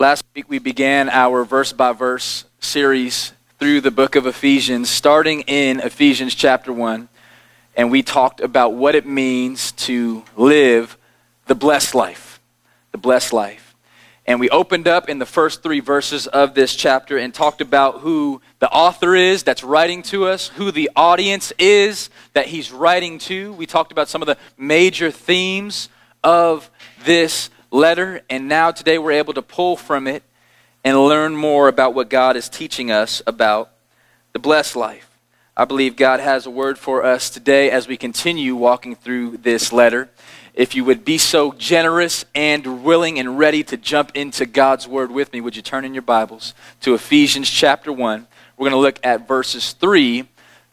Last week we began our verse by verse series through the book of Ephesians, starting in Ephesians chapter 1. And we talked about what it means to live the blessed life. The blessed life. And we opened up in the first three verses of this chapter and talked about who the author is that's writing to us, who the audience is that he's writing to. We talked about some of the major themes of this letter, and now today we're able to pull from it and learn more about what God is teaching us about the blessed life. I believe God has a word for us today as we continue walking through this letter. If you would be so generous and willing and ready to jump into God's word with me, would you turn in your Bibles to Ephesians chapter 1? We're going to look at verses 3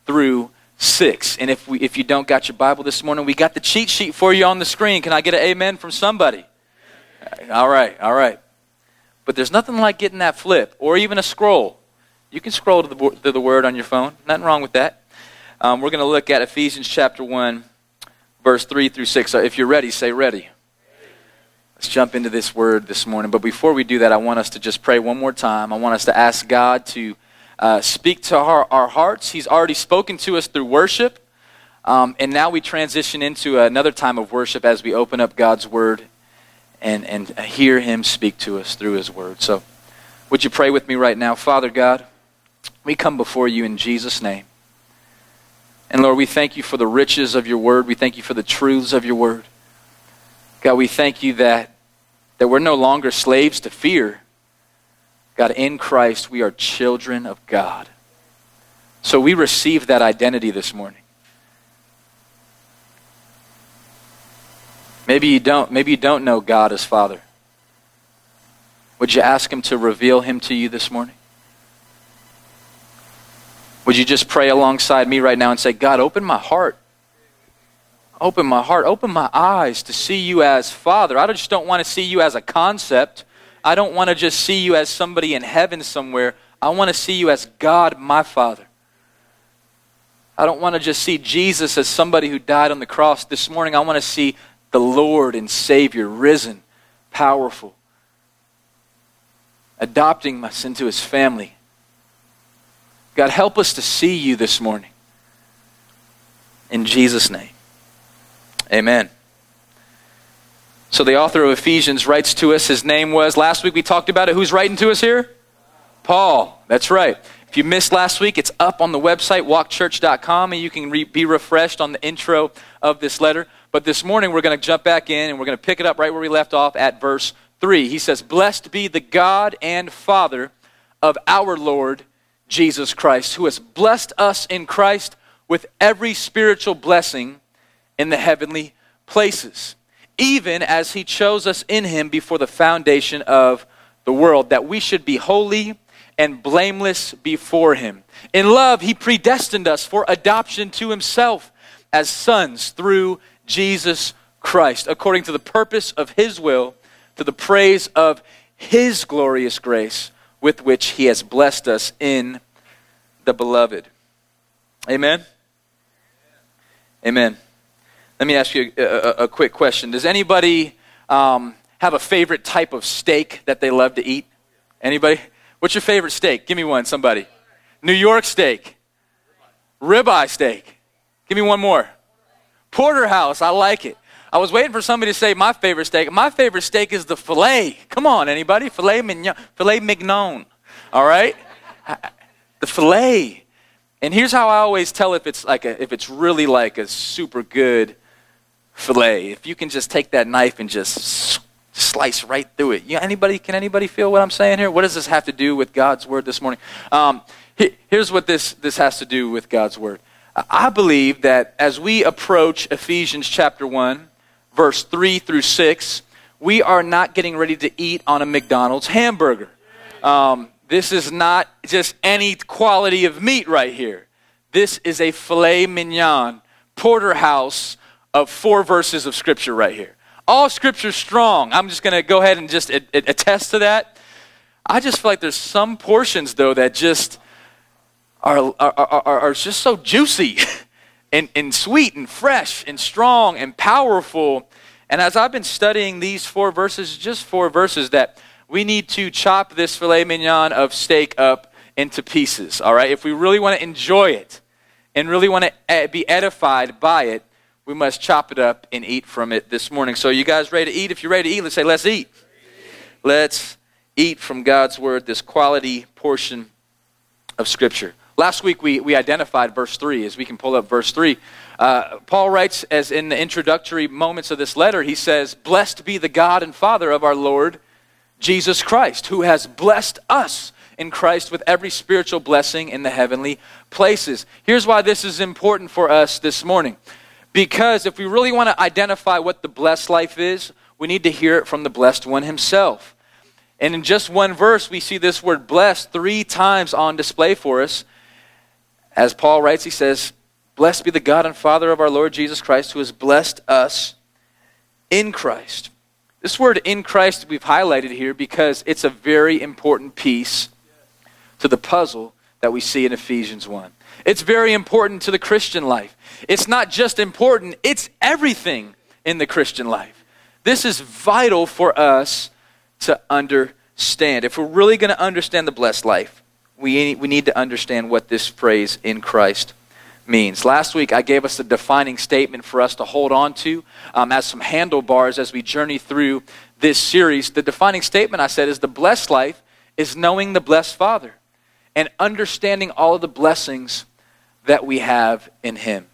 through 6. And if, we, if you don't got your Bible this morning, we got the cheat sheet for you on the screen. Can I get an amen from somebody? All right, all right. But there's nothing like getting that flip or even a scroll. You can scroll to the, to the word on your phone. Nothing wrong with that. Um, we're going to look at Ephesians chapter 1, verse 3 through 6. So if you're ready, say ready. Let's jump into this word this morning. But before we do that, I want us to just pray one more time. I want us to ask God to uh, speak to our, our hearts. He's already spoken to us through worship. Um, and now we transition into another time of worship as we open up God's word and, and hear him speak to us through his word. So, would you pray with me right now? Father God, we come before you in Jesus' name. And Lord, we thank you for the riches of your word. We thank you for the truths of your word. God, we thank you that, that we're no longer slaves to fear. God, in Christ, we are children of God. So we receive that identity this morning. Maybe you don't. Maybe you don't know God as Father. Would you ask Him to reveal Him to you this morning? Would you just pray alongside me right now and say, God, open my heart. Open my heart. Open my eyes to see you as Father. I just don't want to see you as a concept. I don't want to just see you as somebody in heaven somewhere. I want to see you as God, my Father. I don't want to just see Jesus as somebody who died on the cross. This morning, I want to see the Lord and Savior, risen, powerful, adopting us into his family. God, help us to see you this morning. In Jesus' name. Amen. So the author of Ephesians writes to us. His name was, last week we talked about it. Who's writing to us here? Paul. That's right. If you missed last week, it's up on the website, walkchurch.com, and you can re- be refreshed on the intro of this letter. But this morning we're going to jump back in and we're going to pick it up right where we left off at verse 3. He says, Blessed be the God and Father of our Lord Jesus Christ, who has blessed us in Christ with every spiritual blessing in the heavenly places, even as he chose us in him before the foundation of the world, that we should be holy and blameless before him. In love, he predestined us for adoption to himself as sons through Jesus Christ, according to the purpose of his will, to the praise of his glorious grace with which he has blessed us in the beloved. Amen? Amen. Let me ask you a, a, a quick question. Does anybody um, have a favorite type of steak that they love to eat? Anybody? What's your favorite steak? Give me one, somebody. New York steak. Ribeye steak. Give me one more. Porterhouse, I like it. I was waiting for somebody to say my favorite steak. My favorite steak is the filet. Come on, anybody? Filet mignon, filet mignon. All right, the filet. And here's how I always tell if it's like a, if it's really like a super good filet. If you can just take that knife and just slice right through it. You, anybody? Can anybody feel what I'm saying here? What does this have to do with God's word this morning? Um, here's what this this has to do with God's word. I believe that as we approach Ephesians chapter 1, verse 3 through 6, we are not getting ready to eat on a McDonald's hamburger. Um, this is not just any quality of meat right here. This is a filet mignon, porterhouse of four verses of scripture right here. All scripture strong. I'm just going to go ahead and just attest to that. I just feel like there's some portions, though, that just are, are, are, are just so juicy and, and sweet and fresh and strong and powerful. And as I've been studying these four verses, just four verses, that we need to chop this filet mignon of steak up into pieces, all right? If we really want to enjoy it and really want to be edified by it, we must chop it up and eat from it this morning. So, you guys ready to eat? If you're ready to eat, let's say, let's eat. Let's eat from God's word, this quality portion of Scripture. Last week we, we identified verse 3, as we can pull up verse 3. Uh, Paul writes, as in the introductory moments of this letter, he says, Blessed be the God and Father of our Lord Jesus Christ, who has blessed us in Christ with every spiritual blessing in the heavenly places. Here's why this is important for us this morning. Because if we really want to identify what the blessed life is, we need to hear it from the blessed one himself. And in just one verse, we see this word blessed three times on display for us. As Paul writes, he says, Blessed be the God and Father of our Lord Jesus Christ, who has blessed us in Christ. This word in Christ we've highlighted here because it's a very important piece to the puzzle that we see in Ephesians 1. It's very important to the Christian life. It's not just important, it's everything in the Christian life. This is vital for us to understand. If we're really going to understand the blessed life, we, we need to understand what this phrase in Christ means. Last week, I gave us a defining statement for us to hold on to um, as some handlebars as we journey through this series. The defining statement I said is the blessed life is knowing the blessed Father and understanding all of the blessings that we have in Him.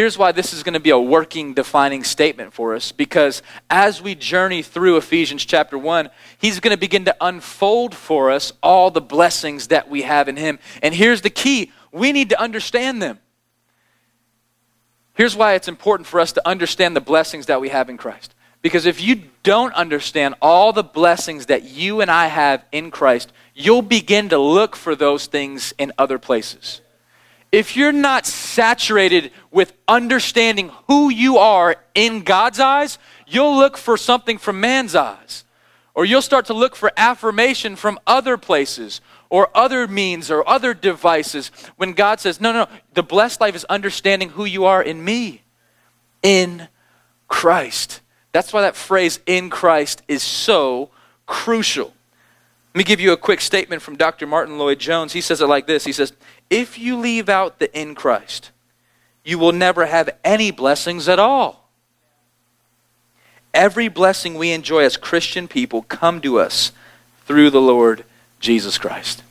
Here's why this is going to be a working, defining statement for us because as we journey through Ephesians chapter 1, he's going to begin to unfold for us all the blessings that we have in him. And here's the key we need to understand them. Here's why it's important for us to understand the blessings that we have in Christ. Because if you don't understand all the blessings that you and I have in Christ, you'll begin to look for those things in other places if you're not saturated with understanding who you are in God's eyes, you'll look for something from man's eyes. Or you'll start to look for affirmation from other places or other means or other devices when God says, no, no, no, the blessed life is understanding who you are in me, in Christ. That's why that phrase, in Christ, is so crucial. Let me give you a quick statement from Dr. Martyn Lloyd-Jones. He says it like this He says, If you leave out the in Christ, you will never have any blessings at all. Every blessing we enjoy as Christian people come to us through the Lord Jesus Christ.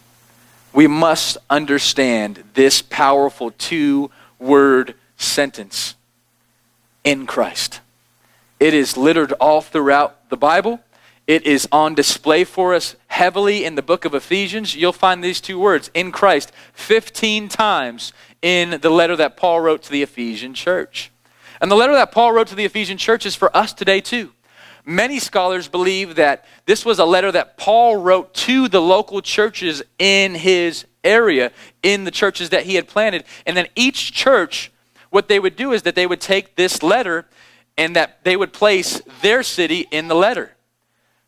We must understand this powerful two word sentence in Christ. It is littered all throughout the Bible. It is on display for us heavily in the book of Ephesians. You'll find these two words, in Christ, 15 times in the letter that Paul wrote to the Ephesian church. And the letter that Paul wrote to the Ephesian church is for us today, too. Many scholars believe that this was a letter that Paul wrote to the local churches in his area, in the churches that he had planted. And then each church, what they would do is that they would take this letter and that they would place their city in the letter.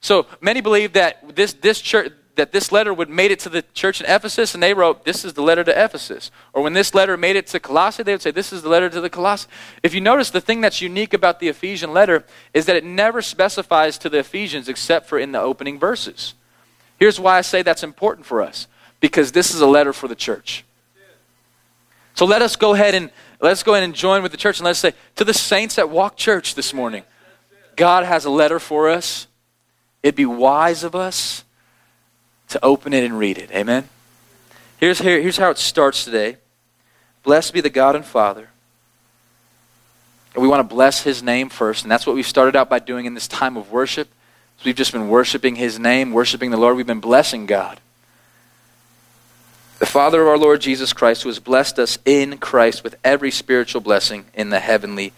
So many believe that this, this church, that this letter would made it to the church in Ephesus, and they wrote, "This is the letter to Ephesus." Or when this letter made it to Colossae, they would say, "This is the letter to the Colossae." If you notice, the thing that's unique about the Ephesian letter is that it never specifies to the Ephesians except for in the opening verses. Here's why I say that's important for us: because this is a letter for the church. So let us go ahead and let's go ahead and join with the church, and let's say to the saints at Walk Church this morning, God has a letter for us it'd be wise of us to open it and read it. Amen? Here's, here, here's how it starts today Blessed be the God and Father. And we want to bless his name first, and that's what we started out by doing in this time of worship. So we've just been worshiping his name, worshiping the Lord. We've been blessing God. The Father of our Lord Jesus Christ, who has blessed us in Christ with every spiritual blessing in the heavenly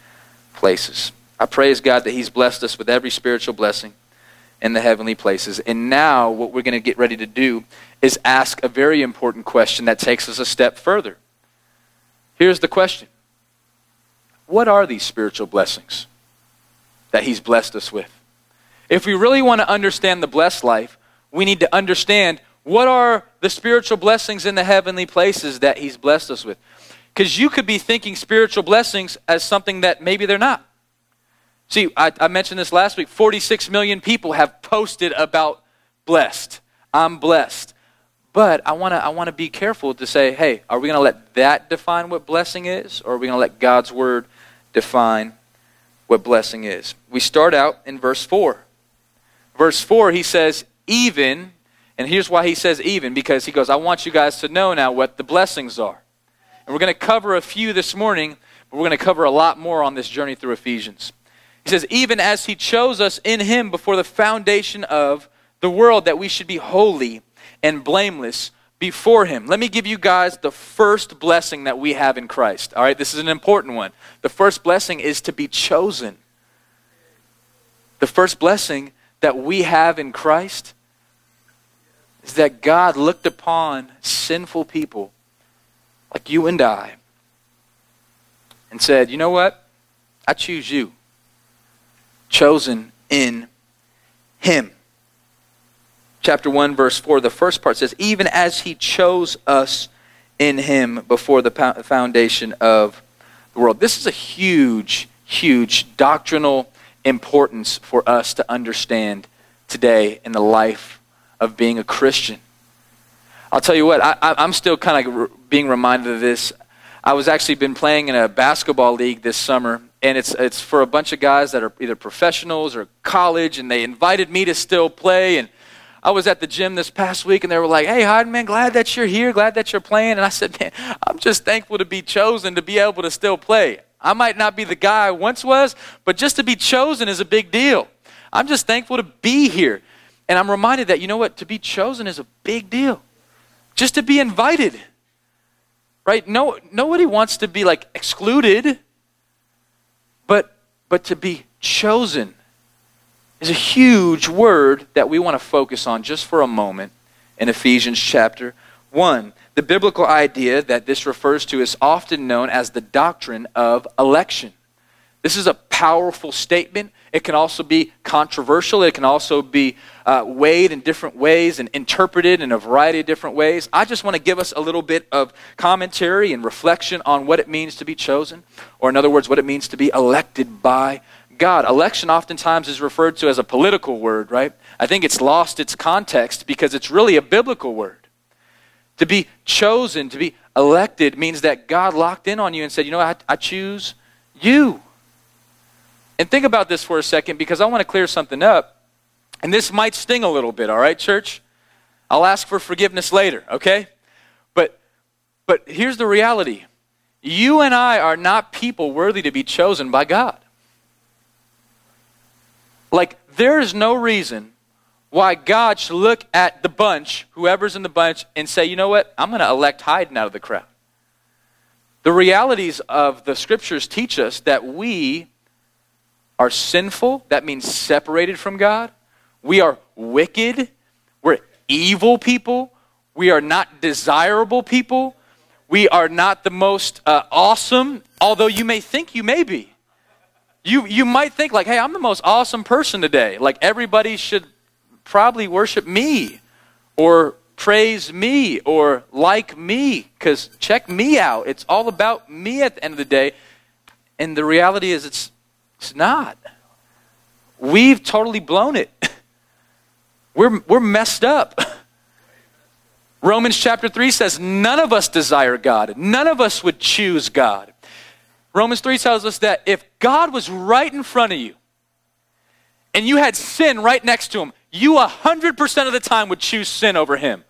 places. I praise God that He's blessed us with every spiritual blessing in the heavenly places. And now, what we're going to get ready to do is ask a very important question that takes us a step further. Here's the question What are these spiritual blessings that He's blessed us with? If we really want to understand the blessed life, we need to understand what are the spiritual blessings in the heavenly places that He's blessed us with. Because you could be thinking spiritual blessings as something that maybe they're not. See, I, I, mentioned this last week 46 million people have posted about blessed. I'm blessed. But I want to I want to be careful to say, hey, are we going to let that define what blessing is or are we going to let God's word define what blessing is? We start out in verse 4. Verse 4 he says, "Even," and here's why he says even because he goes, "I want you guys to know now what the blessings are." And we're going to cover a few this morning, but we're going to cover a lot more on this journey through Ephesians. He says, even as he chose us in him before the foundation of the world, that we should be holy and blameless before him. Let me give you guys the first blessing that we have in Christ. All right, this is an important one. The first blessing is to be chosen. The first blessing that we have in Christ is that God looked upon sinful people like you and I and said, You know what? I choose you chosen in him. Chapter 1, verse 4, the first part says, Even as he chose us in him before the foundation of the world. This is a huge, huge doctrinal importance for us to understand today in the life of being a Christian. I'll tell you what, I, am still kind of being reminded of this. I was actually been playing in a basketball league this summer, and it's, it's for a bunch of guys that are either professionals or college, and they invited me to still play. And I was at the gym this past week, and they were like, "Hey, Hayden, man, glad that you're here, glad that you're playing." And I said, "Man, I'm just thankful to be chosen to be able to still play. I might not be the guy I once was, but just to be chosen is a big deal. I'm just thankful to be here." And I'm reminded that you know what? To be chosen is a big deal. Just to be invited, right? No, nobody wants to be like excluded but, but to be chosen is a huge word that we want to focus on just for a moment in Ephesians chapter 1. The biblical idea that this refers to is often known as the doctrine of election. This is a powerful statement. It can also be controversial. It can also be uh, weighed in different ways and interpreted in a variety of different ways. I just want to give us a little bit of commentary and reflection on what it means to be chosen, or in other words, what it means to be elected by God. Election oftentimes is referred to as a political word, right? I think it's lost its context because it's really a biblical word. To be chosen, to be elected, means that God locked in on you and said, you know, I, I choose you. And think about this for a second because I want to clear something up. And this might sting a little bit, all right, church? I'll ask for forgiveness later, okay? But but here's the reality. You and I are not people worthy to be chosen by God. Like there is no reason why God should look at the bunch, whoever's in the bunch, and say, you know what? I'm going to elect Hayden out of the crowd. The realities of the scriptures teach us that we are sinful, that means separated from God. We are wicked. We're evil people. We are not desirable people. We are not the most uh, awesome, although you may think you may be. You, you might think, like, hey, I'm the most awesome person today. Like, everybody should probably worship me or praise me or like me because check me out. It's all about me at the end of the day. And the reality is, it's it's not. We've totally blown it. We're, we're messed up. Romans chapter 3 says none of us desire God. None of us would choose God. Romans 3 tells us that if God was right in front of you and you had sin right next to him, you 100% of the time would choose sin over him.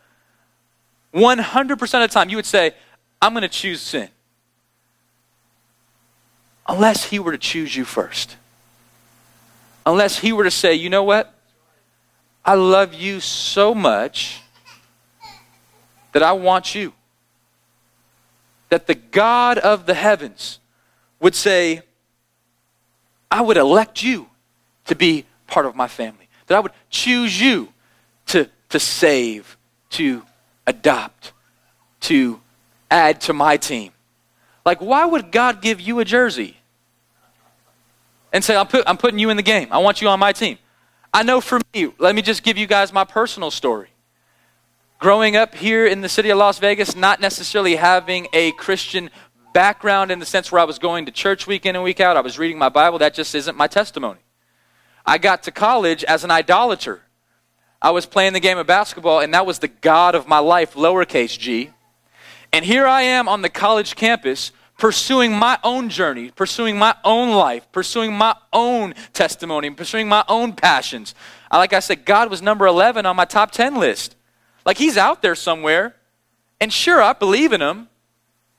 100% of the time, you would say, I'm going to choose sin unless he were to choose you first. Unless he were to say, you know what? I love you so much that I want you. That the God of the heavens would say, I would elect you to be part of my family. That I would choose you to, to save, to adopt, to add to my team. Like, why would God give you a jersey? And say, I'm, put, I'm putting you in the game. I want you on my team. I know for me, let me just give you guys my personal story. Growing up here in the city of Las Vegas, not necessarily having a Christian background in the sense where I was going to church week in and week out, I was reading my Bible, that just isn't my testimony. I got to college as an idolater. I was playing the game of basketball, and that was the God of my life, lowercase g. And here I am on the college campus pursuing my own journey, pursuing my own life, pursuing my own testimony, pursuing my own passions. Like I said, God was number 11 on my top 10 list. Like he's out there somewhere. And sure, I believe in him.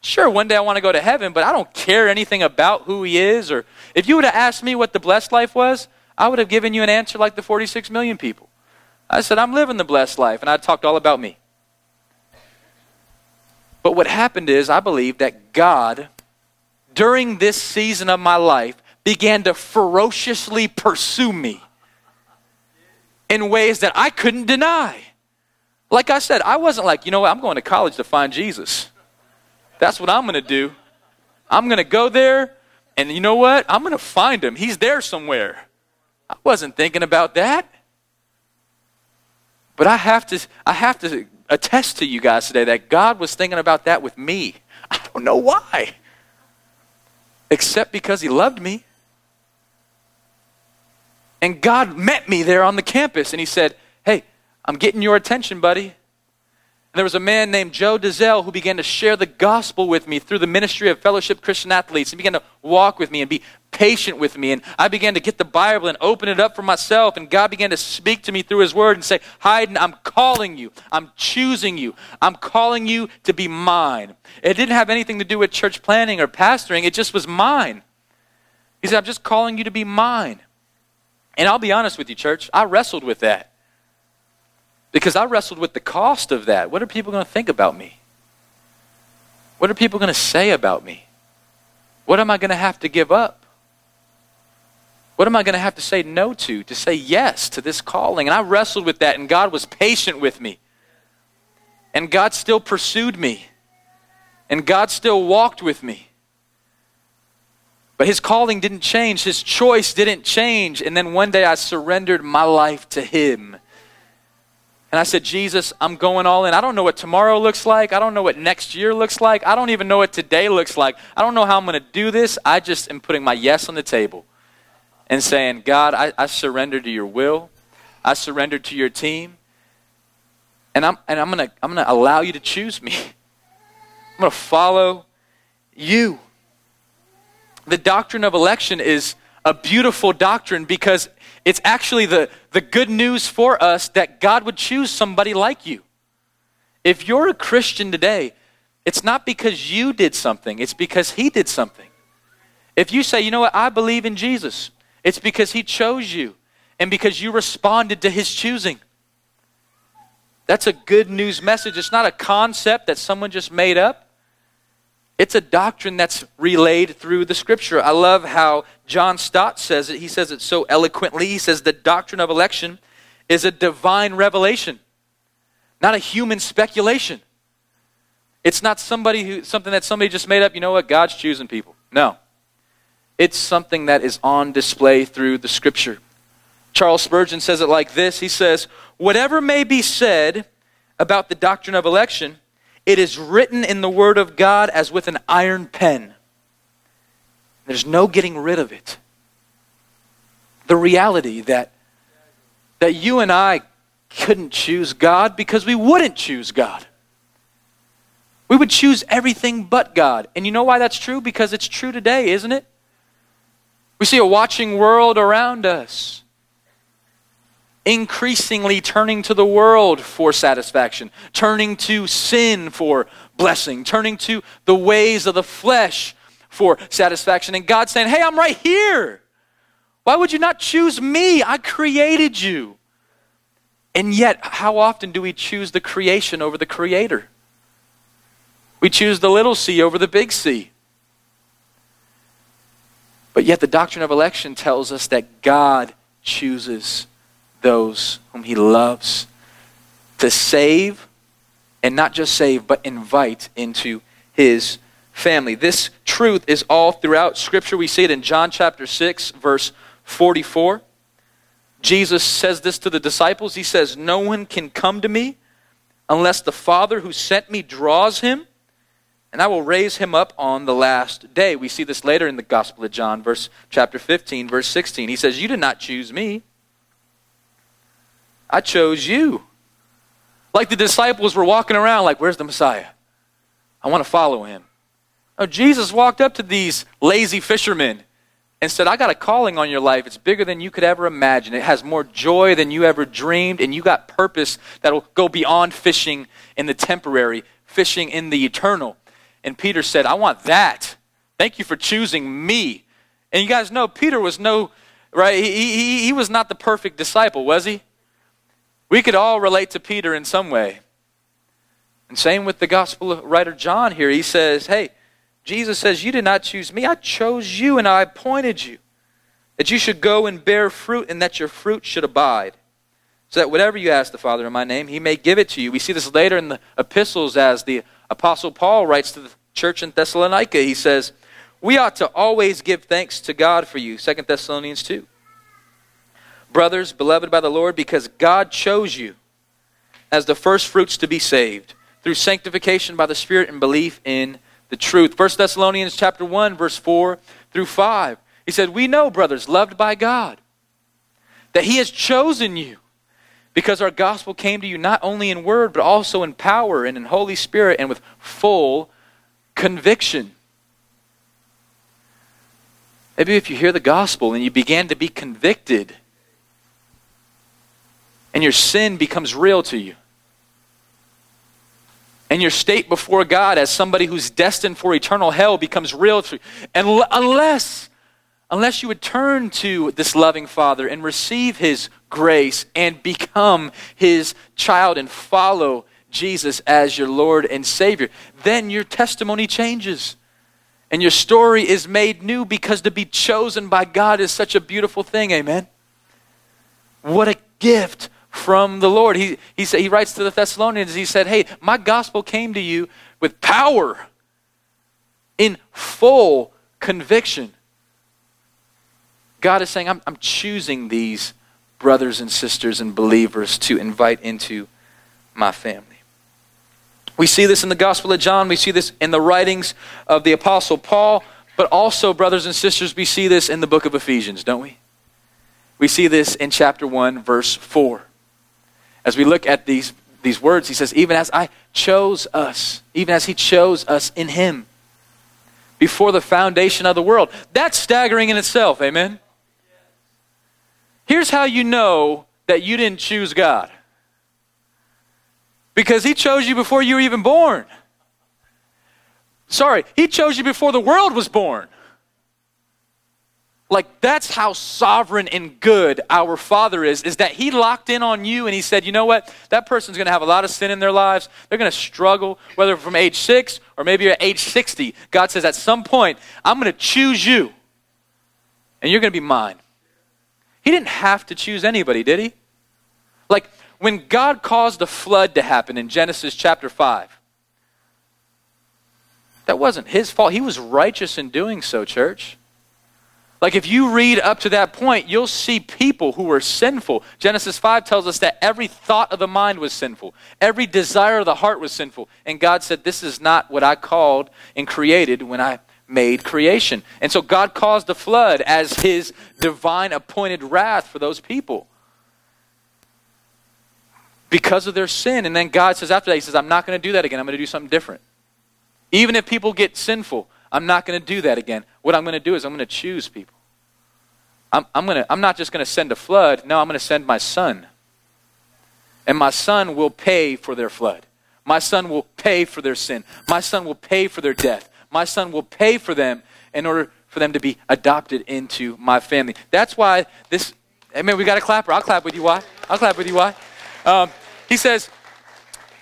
Sure, one day I want to go to heaven, but I don't care anything about who he is. Or if you would have asked me what the blessed life was, I would have given you an answer like the 46 million people. I said, I'm living the blessed life, and I talked all about me. But what happened is, I believe that God, during this season of my life, began to ferociously pursue me in ways that I couldn't deny. Like I said, I wasn't like, you know what, I'm going to college to find Jesus. That's what I'm going to do. I'm going to go there, and you know what? I'm going to find him. He's there somewhere. I wasn't thinking about that. But I have to, I have to attest to you guys today that God was thinking about that with me. I don't know why. Except because He loved me. And God met me there on the campus and He said, Hey, I'm getting your attention, buddy. And there was a man named Joe Dizelle who began to share the gospel with me through the ministry of Fellowship Christian Athletes. He began to walk with me and be patient with me. And I began to get the Bible and open it up for myself. And God began to speak to me through His Word and say, Hayden, I'm calling you. I'm choosing you. I'm calling you to be mine. It didn't have anything to do with church planning or pastoring, it just was mine. He said, I'm just calling you to be mine. And I'll be honest with you, church, I wrestled with that. Because I wrestled with the cost of that. What are people going to think about me? What are people going to say about me? What am I going to have to give up? What am I going to have to say no to, to say yes to this calling? And I wrestled with that, and God was patient with me. And God still pursued me. And God still walked with me. But his calling didn't change, his choice didn't change. And then one day I surrendered my life to him. And I said, Jesus, I'm going all in. I don't know what tomorrow looks like. I don't know what next year looks like. I don't even know what today looks like. I don't know how I'm going to do this. I just am putting my yes on the table and saying, God, I, I surrender to your will. I surrender to your team. And I'm, and I'm going to I'm going to allow you to choose me. I'm going to follow you. The doctrine of election is a beautiful doctrine because it's actually the, the good news for us that God would choose somebody like you. If you're a Christian today, it's not because you did something, it's because He did something. If you say, you know what, I believe in Jesus, it's because He chose you and because you responded to His choosing. That's a good news message. It's not a concept that someone just made up. It's a doctrine that's relayed through the scripture. I love how John Stott says it. He says it so eloquently. He says the doctrine of election is a divine revelation, not a human speculation. It's not somebody who something that somebody just made up, you know what, God's choosing people. No. It's something that is on display through the scripture. Charles Spurgeon says it like this. He says, "Whatever may be said about the doctrine of election, it is written in the Word of God as with an iron pen. There's no getting rid of it. The reality that, that you and I couldn't choose God because we wouldn't choose God. We would choose everything but God. And you know why that's true? Because it's true today, isn't it? We see a watching world around us increasingly turning to the world for satisfaction, turning to sin for blessing, turning to the ways of the flesh for satisfaction. And God saying, Hey, I'm right here. Why would you not choose me? I created you. And yet, how often do we choose the creation over the creator? We choose the little c over the big C. But yet, the doctrine of election tells us that God chooses those whom he loves to save and not just save but invite into his family. This truth is all throughout scripture. We see it in john chapter 6 verse 44 jesus says this to the disciples. He says no one can come to me unless the father who sent me draws him and I will raise him up on the last day. We see this later in the Gospel of John, verse chapter 15, verse 16. He says, You did not choose me, I chose you. Like the disciples were walking around, like, where's the Messiah? I want to follow him. Oh, Jesus walked up to these lazy fishermen and said, I got a calling on your life. It's bigger than you could ever imagine. It has more joy than you ever dreamed, and you got purpose that'll go beyond fishing in the temporary, fishing in the eternal. And Peter said, I want that. Thank you for choosing me. And you guys know Peter was no, right? He, he, he was not the perfect disciple, was he? We could all relate to Peter in some way. And same with the gospel writer John here. He says, Hey, Jesus says, You did not choose me. I chose you and I appointed you. That you should go and bear fruit and that your fruit should abide. So that whatever you ask the Father in my name, he may give it to you. We see this later in the epistles as the Apostle Paul writes to the church in Thessalonica. He says, We ought to always give thanks to God for you. 2 Thessalonians 2. Brothers, beloved by the Lord, because God chose you as the first fruits to be saved through sanctification by the Spirit and belief in the truth. 1 Thessalonians chapter 1 verse 4 through 5. He said, "We know, brothers, loved by God, that he has chosen you because our gospel came to you not only in word but also in power and in Holy Spirit and with full conviction." Maybe if you hear the gospel and you began to be convicted and your sin becomes real to you and your state before God as somebody who's destined for eternal hell becomes real to you. And l- unless, unless you would turn to this loving Father and receive His grace and become His child and follow Jesus as your Lord and Savior, then your testimony changes. And your story is made new because to be chosen by God is such a beautiful thing. Amen. What a gift from the Lord. He, he, said, he writes to the Thessalonians, he said, Hey, my gospel came to you with power, in full conviction. God is saying, I'm, I'm choosing these brothers and sisters and believers to invite into my family. We see this in the Gospel of John. We see this in the writings of the Apostle Paul. But also, brothers and sisters, we see this in the book of Ephesians, don't we? We see this in chapter 1, verse 4 as we look at these, these words, he says, Even as I chose us, even as he chose us in him before the foundation of the world. That's staggering in itself, amen? Here's how you know that you didn't choose God because he chose you before you were even born. Sorry, he chose you before the world was born. Like that's how sovereign and good our Father is, is that He locked in on you and He said, you know what? That person's going to have a lot of sin in their lives. They're going to struggle, whether from age six or maybe at age 60. God says, at some point, I'm going to choose you and you're going to be mine. He didn't have to choose anybody, did He? Like when God caused the flood to happen in Genesis chapter 5, that wasn't His fault. He was righteous in doing so, church. Like if you read up to that point, you'll see people who were sinful. Genesis 5 tells us that every thought of the mind was sinful, every desire of the heart was sinful. And God said, This is not what I called and created when I made creation. And so God caused the flood as his divine appointed wrath for those people because of their sin. And then God says, after that, He says, I'm not going to do that again. I'm going to do something different. Even if people get sinful, I'm not going to do that again. What I'm going to do is I'm going to choose people. I'm, I'm, gonna, I'm not just going to send a flood. No, I'm going to send my son. And my son will pay for their flood. My son will pay for their sin. My son will pay for their death. My son will pay for them in order for them to be adopted into my family. That's why this, I mean, we got a clapper. I'll clap with you. Why? I'll clap with you. Why? Um, he says,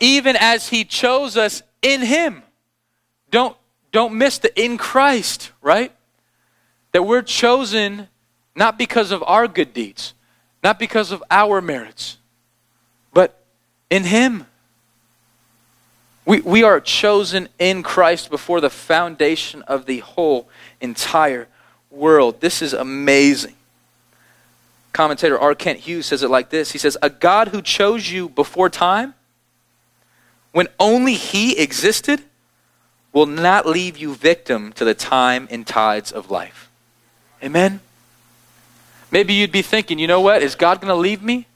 even as he chose us in him. Don't, don't miss the in Christ, right? That we're chosen not because of our good deeds, not because of our merits, but in Him. We, we are chosen in Christ before the foundation of the whole entire world. This is amazing. Commentator R. Kent Hughes says it like this He says, A God who chose you before time, when only He existed, will not leave you victim to the time and tides of life. Amen? Maybe you'd be thinking, you know what? Is God going to leave me?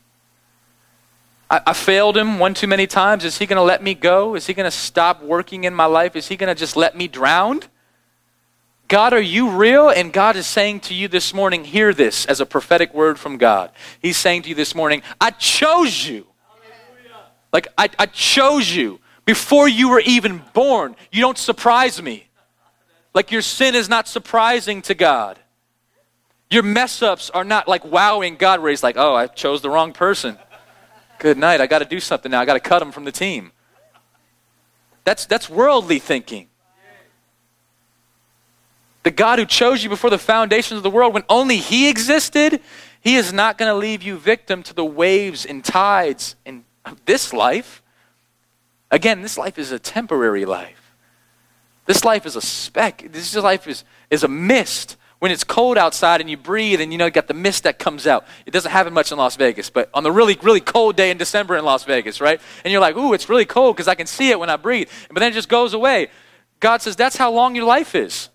I, I failed him one too many times. Is he going to let me go? Is he going to stop working in my life? Is he going to just let me drown? God, are you real? And God is saying to you this morning, hear this as a prophetic word from God. He's saying to you this morning, I chose you. Like, I, I chose you before you were even born. You don't surprise me. Like, your sin is not surprising to God. Your mess ups are not like wowing God, where He's like, oh, I chose the wrong person. Good night. I got to do something now. I got to cut him from the team. That's, that's worldly thinking. The God who chose you before the foundations of the world, when only He existed, He is not going to leave you victim to the waves and tides in this life. Again, this life is a temporary life. This life is a speck. This life is, is a mist. When it's cold outside and you breathe and you know you got the mist that comes out. It doesn't happen much in las vegas but on the really really cold day in december in las vegas right? And you're like ooh it's really cold because i can see it when i breathe. But then it just goes away. God says that's how long your life is.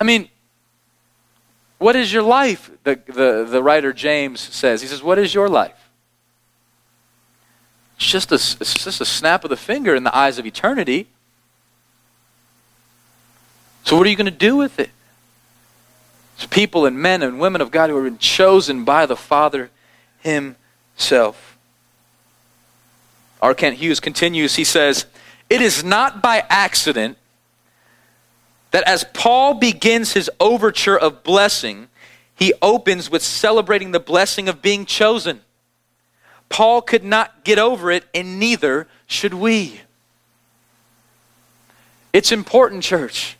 I mean what is your life? The, the, the writer james says. He says what is your life it's just, a, it's just a snap of the finger in the eyes of eternity so, what are you going to do with it? It's people and men and women of God who have been chosen by the Father Himself. R. Kent Hughes continues, he says, It is not by accident that as Paul begins his overture of blessing, he opens with celebrating the blessing of being chosen. Paul could not get over it, and neither should we. It's important, church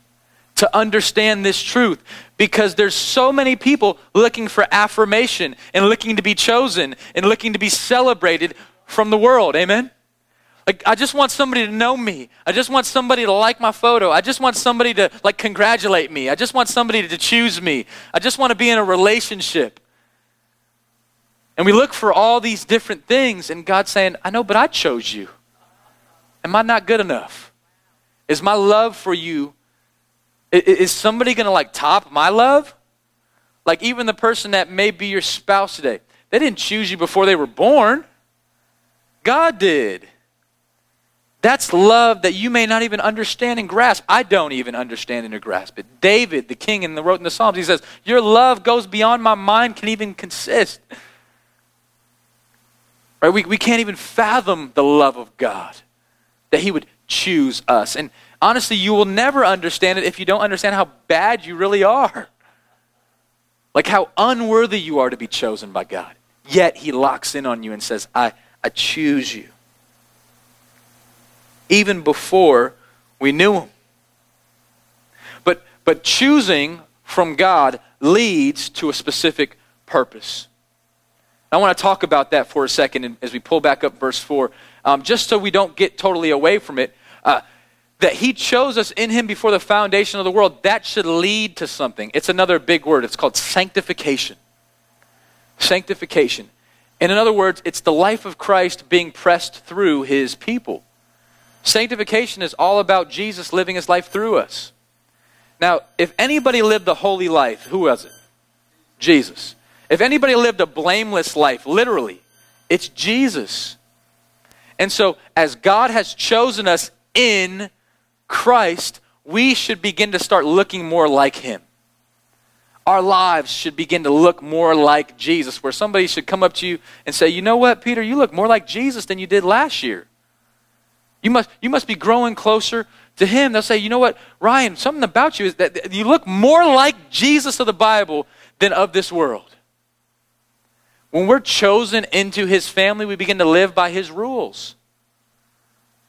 to understand this truth because there's so many people looking for affirmation and looking to be chosen and looking to be celebrated from the world. Amen? Like, I just want somebody to know me. I just want somebody to like my photo. I just want somebody to, like, congratulate me. I just want somebody to choose me. I just want to be in a relationship. And we look for all these different things, and God's saying, I know, but I chose you. Am I not good enough? Is my love for you is somebody to like top my love? Like even the person that may be your spouse today, they didn't choose you before they were born. God did. That's love that you may not even understand and grasp. I don't even understand and grasp it. David, the king, and the wrote in the Psalms, he says, Your love goes beyond my mind can even consist. Right? We, we can't even fathom the love of God. That he would choose us. And honestly, you will never understand it if you don't understand how bad you really are. Like how unworthy you are to be chosen by God. Yet he locks in on you and says, I, I choose you. Even before we knew him. But, but choosing from God leads to a specific purpose. I want to talk about that for a second as we pull back up verse 4, um, just so we don't get totally away from it. Uh, that he chose us in him before the foundation of the world, that should lead to something. It's another big word. It's called sanctification. Sanctification. And in other words, it's the life of Christ being pressed through his people. Sanctification is all about Jesus living his life through us. Now, if anybody lived a holy life, who was it? Jesus. If anybody lived a blameless life, literally, it's Jesus. And so, as God has chosen us in Christ, we should begin to start looking more like Him. Our lives should begin to look more like Jesus, where somebody should come up to you and say, You know what, Peter, you look more like Jesus than you did last year. You must, you must be growing closer to Him. They'll say, You know what, Ryan, something about you is that you look more like Jesus of the Bible than of this world. When we're chosen into His family, we begin to live by His rules.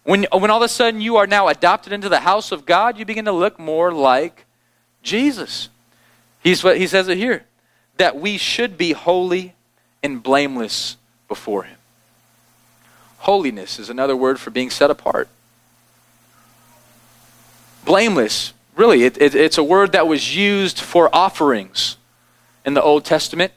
When, when all of a sudden you are now adopted into the house of God, you begin to look more like Jesus. He's what he says it here that we should be holy and blameless before him. Holiness is another word for being set apart. Blameless, really, it, it, it's a word that was used for offerings in the Old Testament.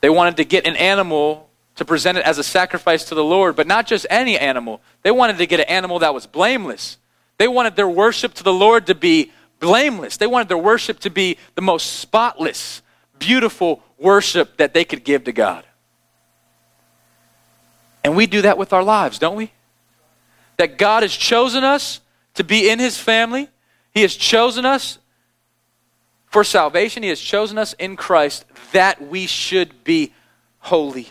They wanted to get an animal to present it as a sacrifice to the Lord, but not just any animal. They wanted to get an animal that was blameless. They wanted their worship to the Lord to be blameless. They wanted their worship to be the most spotless, beautiful worship that they could give to God. And we do that with our lives, don't we? That God has chosen us to be in his family. He has chosen us for salvation. He has chosen us in Christ that we should be holy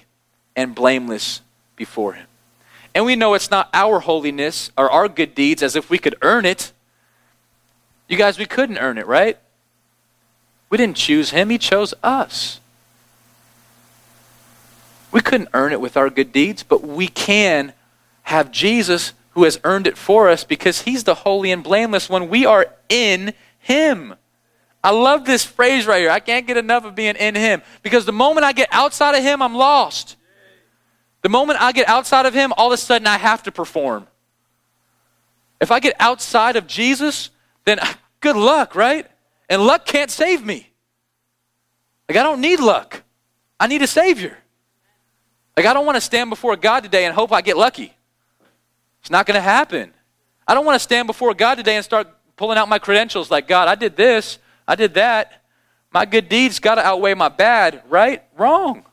and blameless before him. And we know it's not our holiness or our good deeds as if we could earn it. You guys, we couldn't earn it, right? We didn't choose him, he chose us. We couldn't earn it with our good deeds, but we can have Jesus who has earned it for us because he's the holy and blameless when we are in him. I love this phrase right here. I can't get enough of being in him because the moment I get outside of him, I'm lost. The moment I get outside of him, all of a sudden I have to perform. If I get outside of Jesus, then ah, good luck, right? And luck can't save me. Like, I don't need luck, I need a Savior. Like, I don't want to stand before God today and hope I get lucky. It's not going to happen. I don't want to stand before God today and start pulling out my credentials like, God, I did this, I did that. My good deeds got to outweigh my bad, right? Wrong.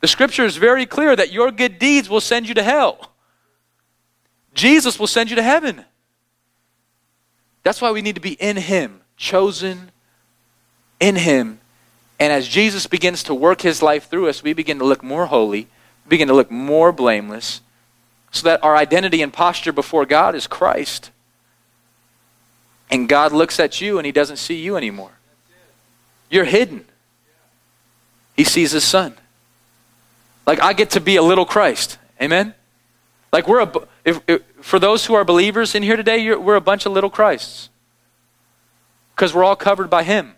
The scripture is very clear that your good deeds will send you to hell. Jesus will send you to heaven. That's why we need to be in Him, chosen in Him. And as Jesus begins to work His life through us, we begin to look more holy, begin to look more blameless, so that our identity and posture before God is Christ. And God looks at you and He doesn't see you anymore. You're hidden. He sees His Son. Like I get to be a little Christ. Amen? Like we're a, if, if, for those who are believers in here today, we're a bunch of little Christs. Because we're all covered by Him.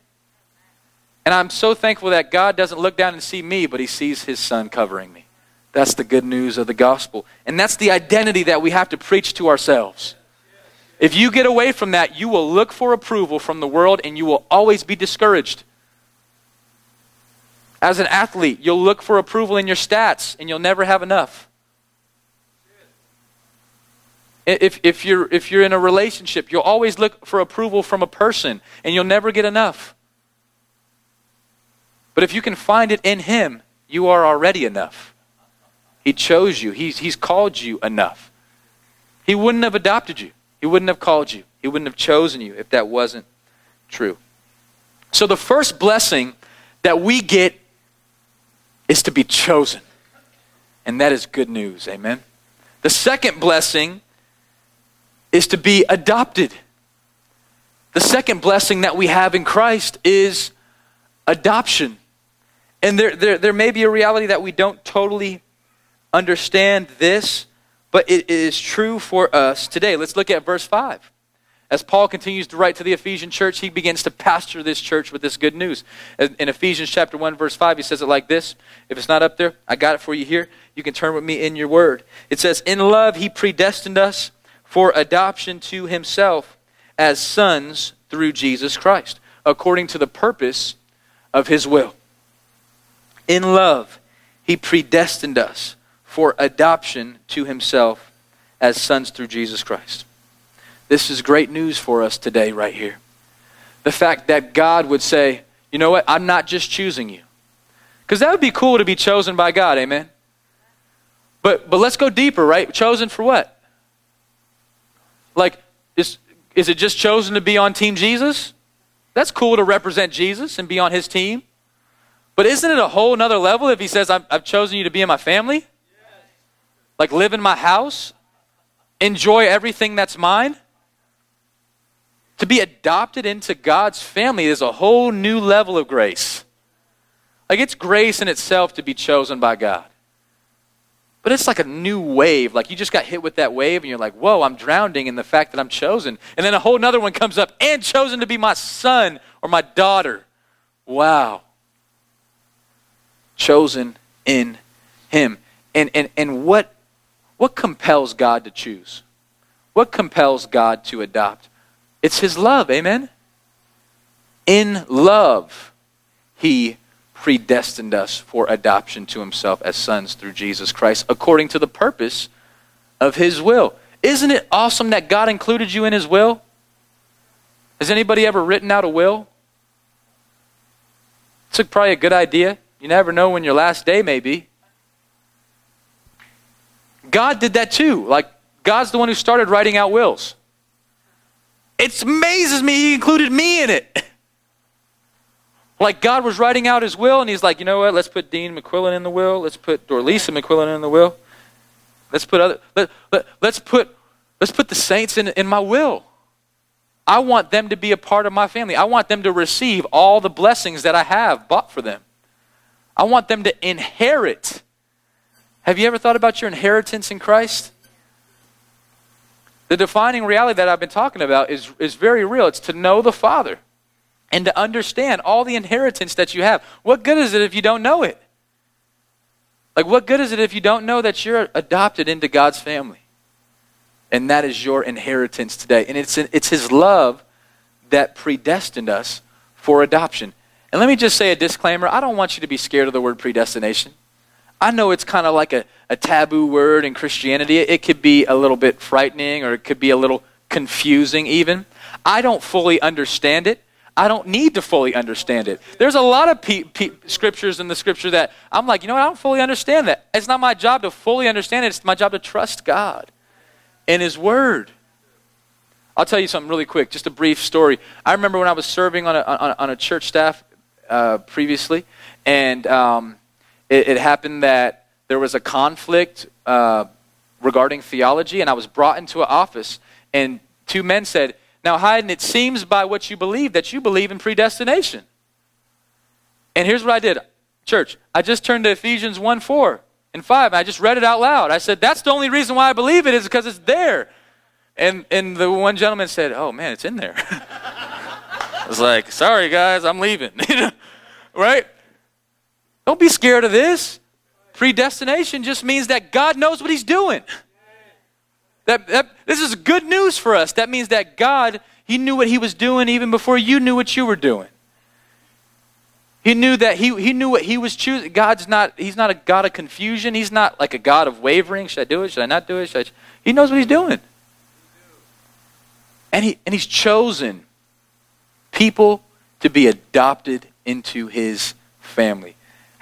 And I'm so thankful that God doesn't look down and see me, but He sees His Son covering me. That's the good news of the gospel. And that's the identity that we have to preach to ourselves. If you get away from that, you will look for approval from the world and you will always be discouraged. As an athlete, you'll look for approval in your stats and you'll never have enough. If, if, you're, if you're in a relationship, you'll always look for approval from a person and you'll never get enough. But if you can find it in Him, you are already enough. He chose you, He's, he's called you enough. He wouldn't have adopted you, He wouldn't have called you, He wouldn't have chosen you if that wasn't true. So the first blessing that we get is to be chosen. And that is good news. Amen. The second blessing is to be adopted. The second blessing that we have in Christ is adoption. And there, there, there may be a reality that we don't totally understand this, but it is true for us today. Let's look at verse 5. As Paul continues to write to the Ephesian church, he begins to pastor this church with this good news. In Ephesians chapter 1 verse 5, he says it like this. If it's not up there, I got it for you here. You can turn with me in your word. It says, "In love he predestined us for adoption to himself as sons through Jesus Christ, according to the purpose of his will." In love he predestined us for adoption to himself as sons through Jesus Christ. This is great news for us today, right here. The fact that God would say, you know what, I'm not just choosing you. Because that would be cool to be chosen by God, amen? But, but let's go deeper, right? Chosen for what? Like, is, is it just chosen to be on Team Jesus? That's cool to represent Jesus and be on his team. But isn't it a whole nother level if he says, I've chosen you to be in my family? Like, live in my house? Enjoy everything that's mine? To be adopted into God's family is a whole new level of grace. Like it's grace in itself to be chosen by God. But it's like a new wave. Like you just got hit with that wave and you're like, whoa, I'm drowning in the fact that I'm chosen. And then a whole other one comes up and chosen to be my son or my daughter. Wow. Chosen in him. And, and, and what, what compels God to choose? What compels God to adopt? It's His love, amen? In love, He predestined us for adoption to Himself as sons through Jesus Christ, according to the purpose of His will. Isn't it awesome that God included you in His will? Has anybody ever written out a will? It's probably a good idea. You never know when your last day may be. God did that too. Like, God's the one who started writing out wills. It amazes me he included me in it. Like God was writing out his will, and he's like, you know what? Let's put Dean McQuillan in the will. Let's put Dorlisa McQuillan in the will. Let's put other. Let, let, let's put let's put the saints in, in my will. I want them to be a part of my family. I want them to receive all the blessings that I have bought for them. I want them to inherit. Have you ever thought about your inheritance in Christ? The defining reality that I've been talking about is, is very real. It's to know the Father and to understand all the inheritance that you have. What good is it if you don't know it? Like, what good is it if you don't know that you're adopted into God's family? And that is your inheritance today. And it's, it's His love that predestined us for adoption. And let me just say a disclaimer I don't want you to be scared of the word predestination. I know it's kind of like a, a taboo word in Christianity. It could be a little bit frightening or it could be a little confusing, even. I don't fully understand it. I don't need to fully understand it. There's a lot of pe- pe- scriptures in the scripture that I'm like, you know what? I don't fully understand that. It's not my job to fully understand it, it's my job to trust God and His Word. I'll tell you something really quick, just a brief story. I remember when I was serving on a, on, on a church staff uh, previously, and um, it, it, happened that there was a conflict uh, regarding theology, and I was brought into an office, and two men said, now, Hayden, it seems by what you believe that you believe in predestination. And here's what I did. Church, I just turned to Ephesians 1 4 and 5, and I just read it out loud. I said, That's the only reason why I believe it is because it's there. And, and the one gentleman said, Oh, man, it's in there. I was like, Sorry, guys, I'm leaving. right? Don't be scared of this. Predestination just means that God knows what He's doing. That, that, this is good news for us. That means that God, He knew what He was doing even before you knew what you were doing. He knew that he, he knew what he was choosing. God's not, he's not a God of confusion. He's not like a God of wavering. Should I do it? Should I not do it? Should I, he knows what he's doing. And, he, and he's chosen people to be adopted into his family.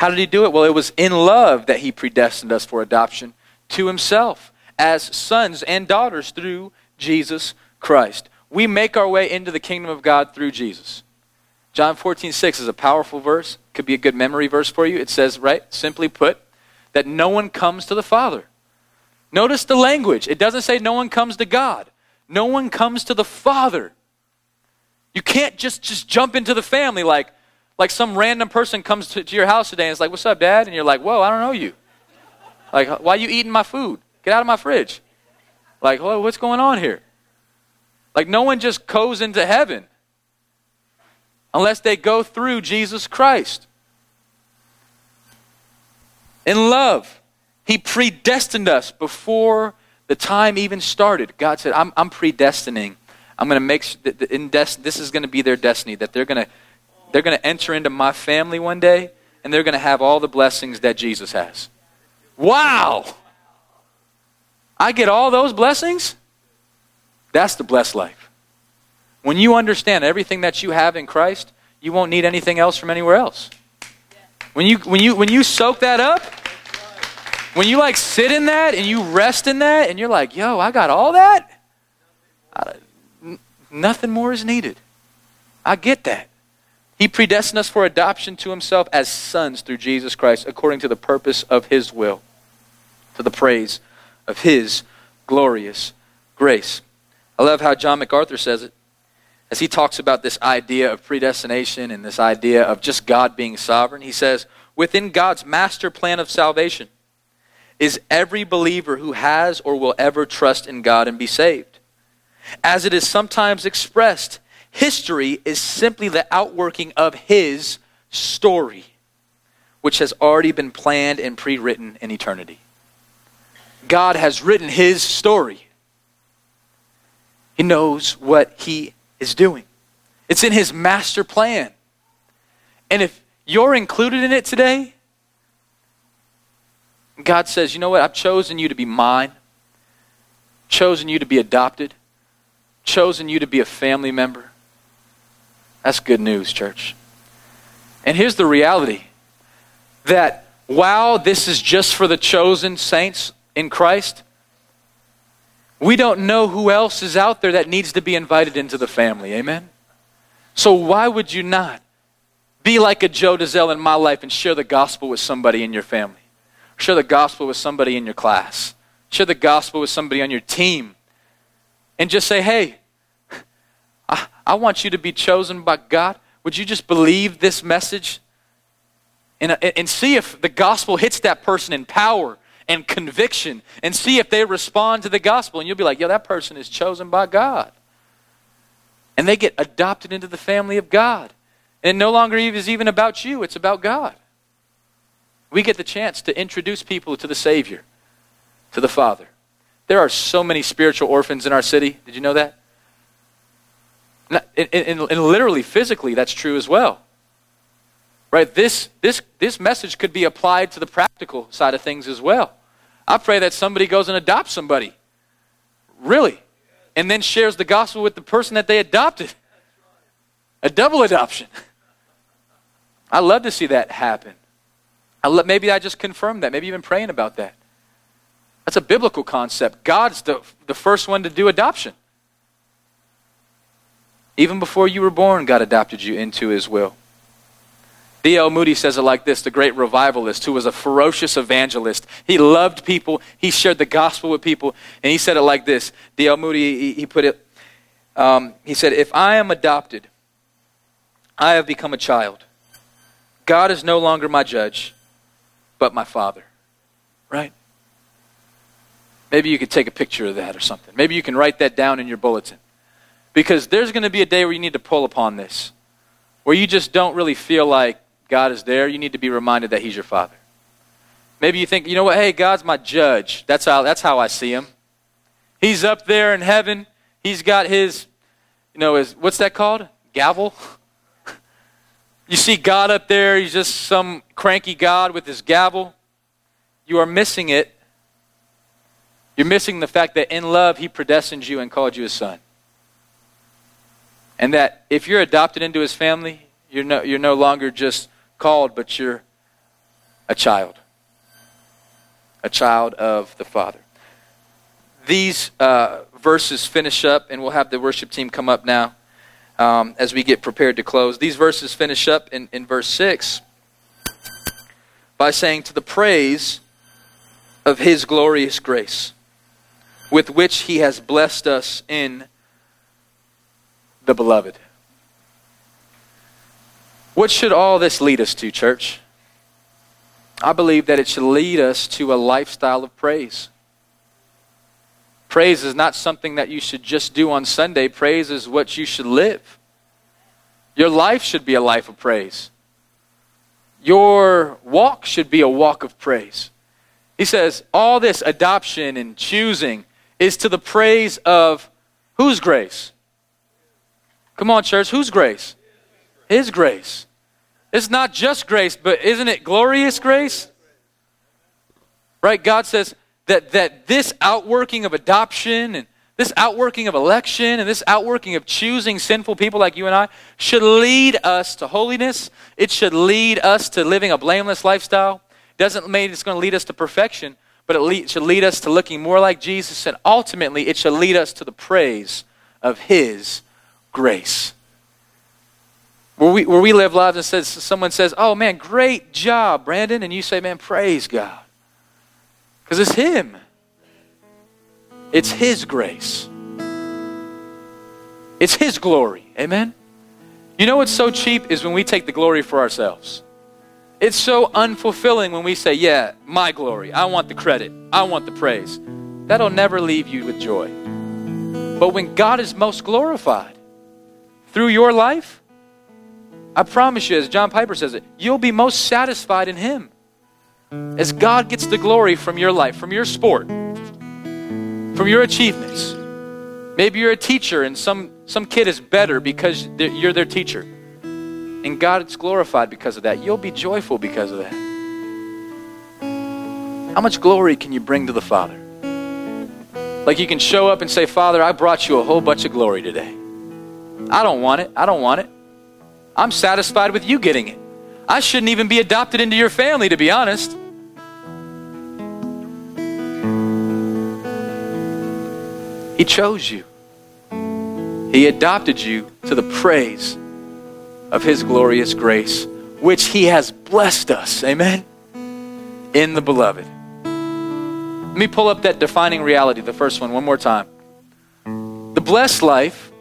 How did he do it? Well, it was in love that he predestined us for adoption to himself as sons and daughters through Jesus Christ. We make our way into the kingdom of God through Jesus. John 14, 6 is a powerful verse. Could be a good memory verse for you. It says, right, simply put, that no one comes to the Father. Notice the language. It doesn't say no one comes to God. No one comes to the Father. You can't just, just jump into the family like, like some random person comes to, to your house today and is like, What's up, Dad? And you're like, Whoa, I don't know you. Like, why are you eating my food? Get out of my fridge. Like, Whoa, what's going on here? Like, no one just goes into heaven unless they go through Jesus Christ. In love, He predestined us before the time even started. God said, I'm, I'm predestining. I'm going to make this is going to be their destiny, that they're going to they're going to enter into my family one day and they're going to have all the blessings that Jesus has. Wow! I get all those blessings? That's the blessed life. When you understand everything that you have in Christ, you won't need anything else from anywhere else. When you when you when you soak that up, when you like sit in that and you rest in that and you're like, "Yo, I got all that?" I, nothing more is needed. I get that. He predestined us for adoption to himself as sons through Jesus Christ according to the purpose of his will, to the praise of his glorious grace. I love how John MacArthur says it as he talks about this idea of predestination and this idea of just God being sovereign. He says, Within God's master plan of salvation is every believer who has or will ever trust in God and be saved. As it is sometimes expressed, history is simply the outworking of his story, which has already been planned and pre written in eternity. God has written his story. He knows what he is doing. It's in his master plan. And if you're included in it today, God says, you know what? I've chosen you to be mine, chosen you to be adopted, chosen you to be a family member. That's good news, church. And here's the reality that while this is just for the chosen saints, in Christ, we don't know who else is out there that needs to be invited into the family. Amen? So why would you not be like a Joe Dezell in my life and share the gospel with somebody in your family? Share the gospel with somebody in your class. Share the gospel with somebody on your team. And just say, hey, I, want you to be chosen by God. Would you just believe this message? And, uh, and see if the gospel hits that person in power and conviction and see if they respond to the gospel. And you'll be like, yo, that person is chosen by God. And they get adopted into the family of God. And no longer is even about you, it's about God. We get the chance to introduce people to the Savior, to the Father. There are so many spiritual orphans in our city. Did you know that? And, and, and literally, physically, that's true as well. Right? This, this, this message could be applied to the practical side of things as well. I pray that somebody goes and adopts somebody. Really. And then shares the gospel with the person that they adopted. A double adoption. I love to see that happen. I maybe I just confirmed that. Maybe you've been praying about that. That's a biblical concept. God's the, the first one to do adoption. Even before you were born, God adopted you into his will. D.L. Moody says it like this the great revivalist who was a ferocious evangelist. He loved people, he shared the gospel with people, and he said it like this. D.L. Moody, he, he put it, um, he said, If I am adopted, I have become a child. God is no longer my judge, but my father. Right? Maybe you could take a picture of that or something. Maybe you can write that down in your bulletin. Because there's going to be a day where you need to pull upon this, where you just don't really feel like God is there, you need to be reminded that He's your Father. Maybe you think, you know what, hey, God's my judge. That's how, that's how I see Him. He's up there in heaven. He's got His, you know, His, what's that called? Gavel? you see God up there, He's just some cranky God with His gavel. You are missing it. You're missing the fact that in love, He predestined you and called you His Son. And that if you're adopted into His family, you're no, you're no longer just called, but you're a child. A child of the Father. These uh, verses finish up, and we'll have the worship team come up now um, as we get prepared to close. These verses finish up in, in verse 6 by saying, To the praise of his glorious grace, with which he has blessed us in the beloved. What should all this lead us to, church? I believe that it should lead us to a lifestyle of praise. Praise is not something that you should just do on Sunday, praise is what you should live. Your life should be a life of praise. Your walk should be a walk of praise. He says, all this adoption and choosing is to the praise of whose grace? Come on, church, whose grace? His grace. It's not just grace, but isn't it glorious grace? Right? God says that, that this outworking of adoption and this outworking of election and this outworking of choosing sinful people like you and I should lead us to holiness. It should lead us to living a blameless lifestyle. Doesn't mean it's going to lead us to perfection, but it should lead us to looking more like Jesus, and ultimately, it should lead us to the praise of His grace. Where we, where we live lives and says, someone says, Oh man, great job, Brandon. And you say, Man, praise God. Because it's Him, it's His grace, it's His glory. Amen? You know what's so cheap is when we take the glory for ourselves. It's so unfulfilling when we say, Yeah, my glory. I want the credit, I want the praise. That'll never leave you with joy. But when God is most glorified through your life, I promise you, as John Piper says it, you'll be most satisfied in Him. As God gets the glory from your life, from your sport, from your achievements. Maybe you're a teacher and some, some kid is better because you're their teacher. And God is glorified because of that. You'll be joyful because of that. How much glory can you bring to the Father? Like you can show up and say, Father, I brought you a whole bunch of glory today. I don't want it. I don't want it. I'm satisfied with you getting it. I shouldn't even be adopted into your family, to be honest. He chose you. He adopted you to the praise of His glorious grace, which He has blessed us. Amen? In the beloved. Let me pull up that defining reality, the first one, one more time. The blessed life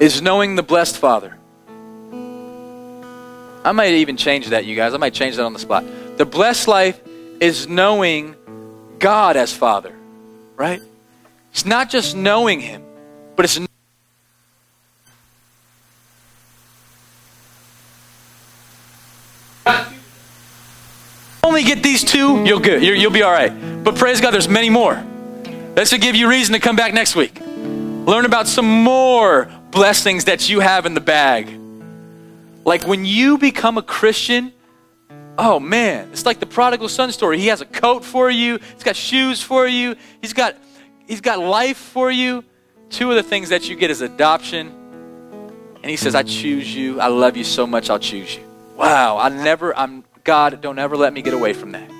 is knowing the blessed Father. I might even change that, you guys. I might change that on the spot. The blessed life is knowing God as Father, right? It's not just knowing Him, but it's only get these two, you'll good. you will be all right. But praise God, there's many more. This will give you reason to come back next week. Learn about some more blessings that you have in the bag. Like when you become a Christian, oh man, it's like the prodigal son story. He has a coat for you, he's got shoes for you, he's got he's got life for you. Two of the things that you get is adoption. And he says, I choose you. I love you so much, I'll choose you. Wow, I never, I'm God, don't ever let me get away from that.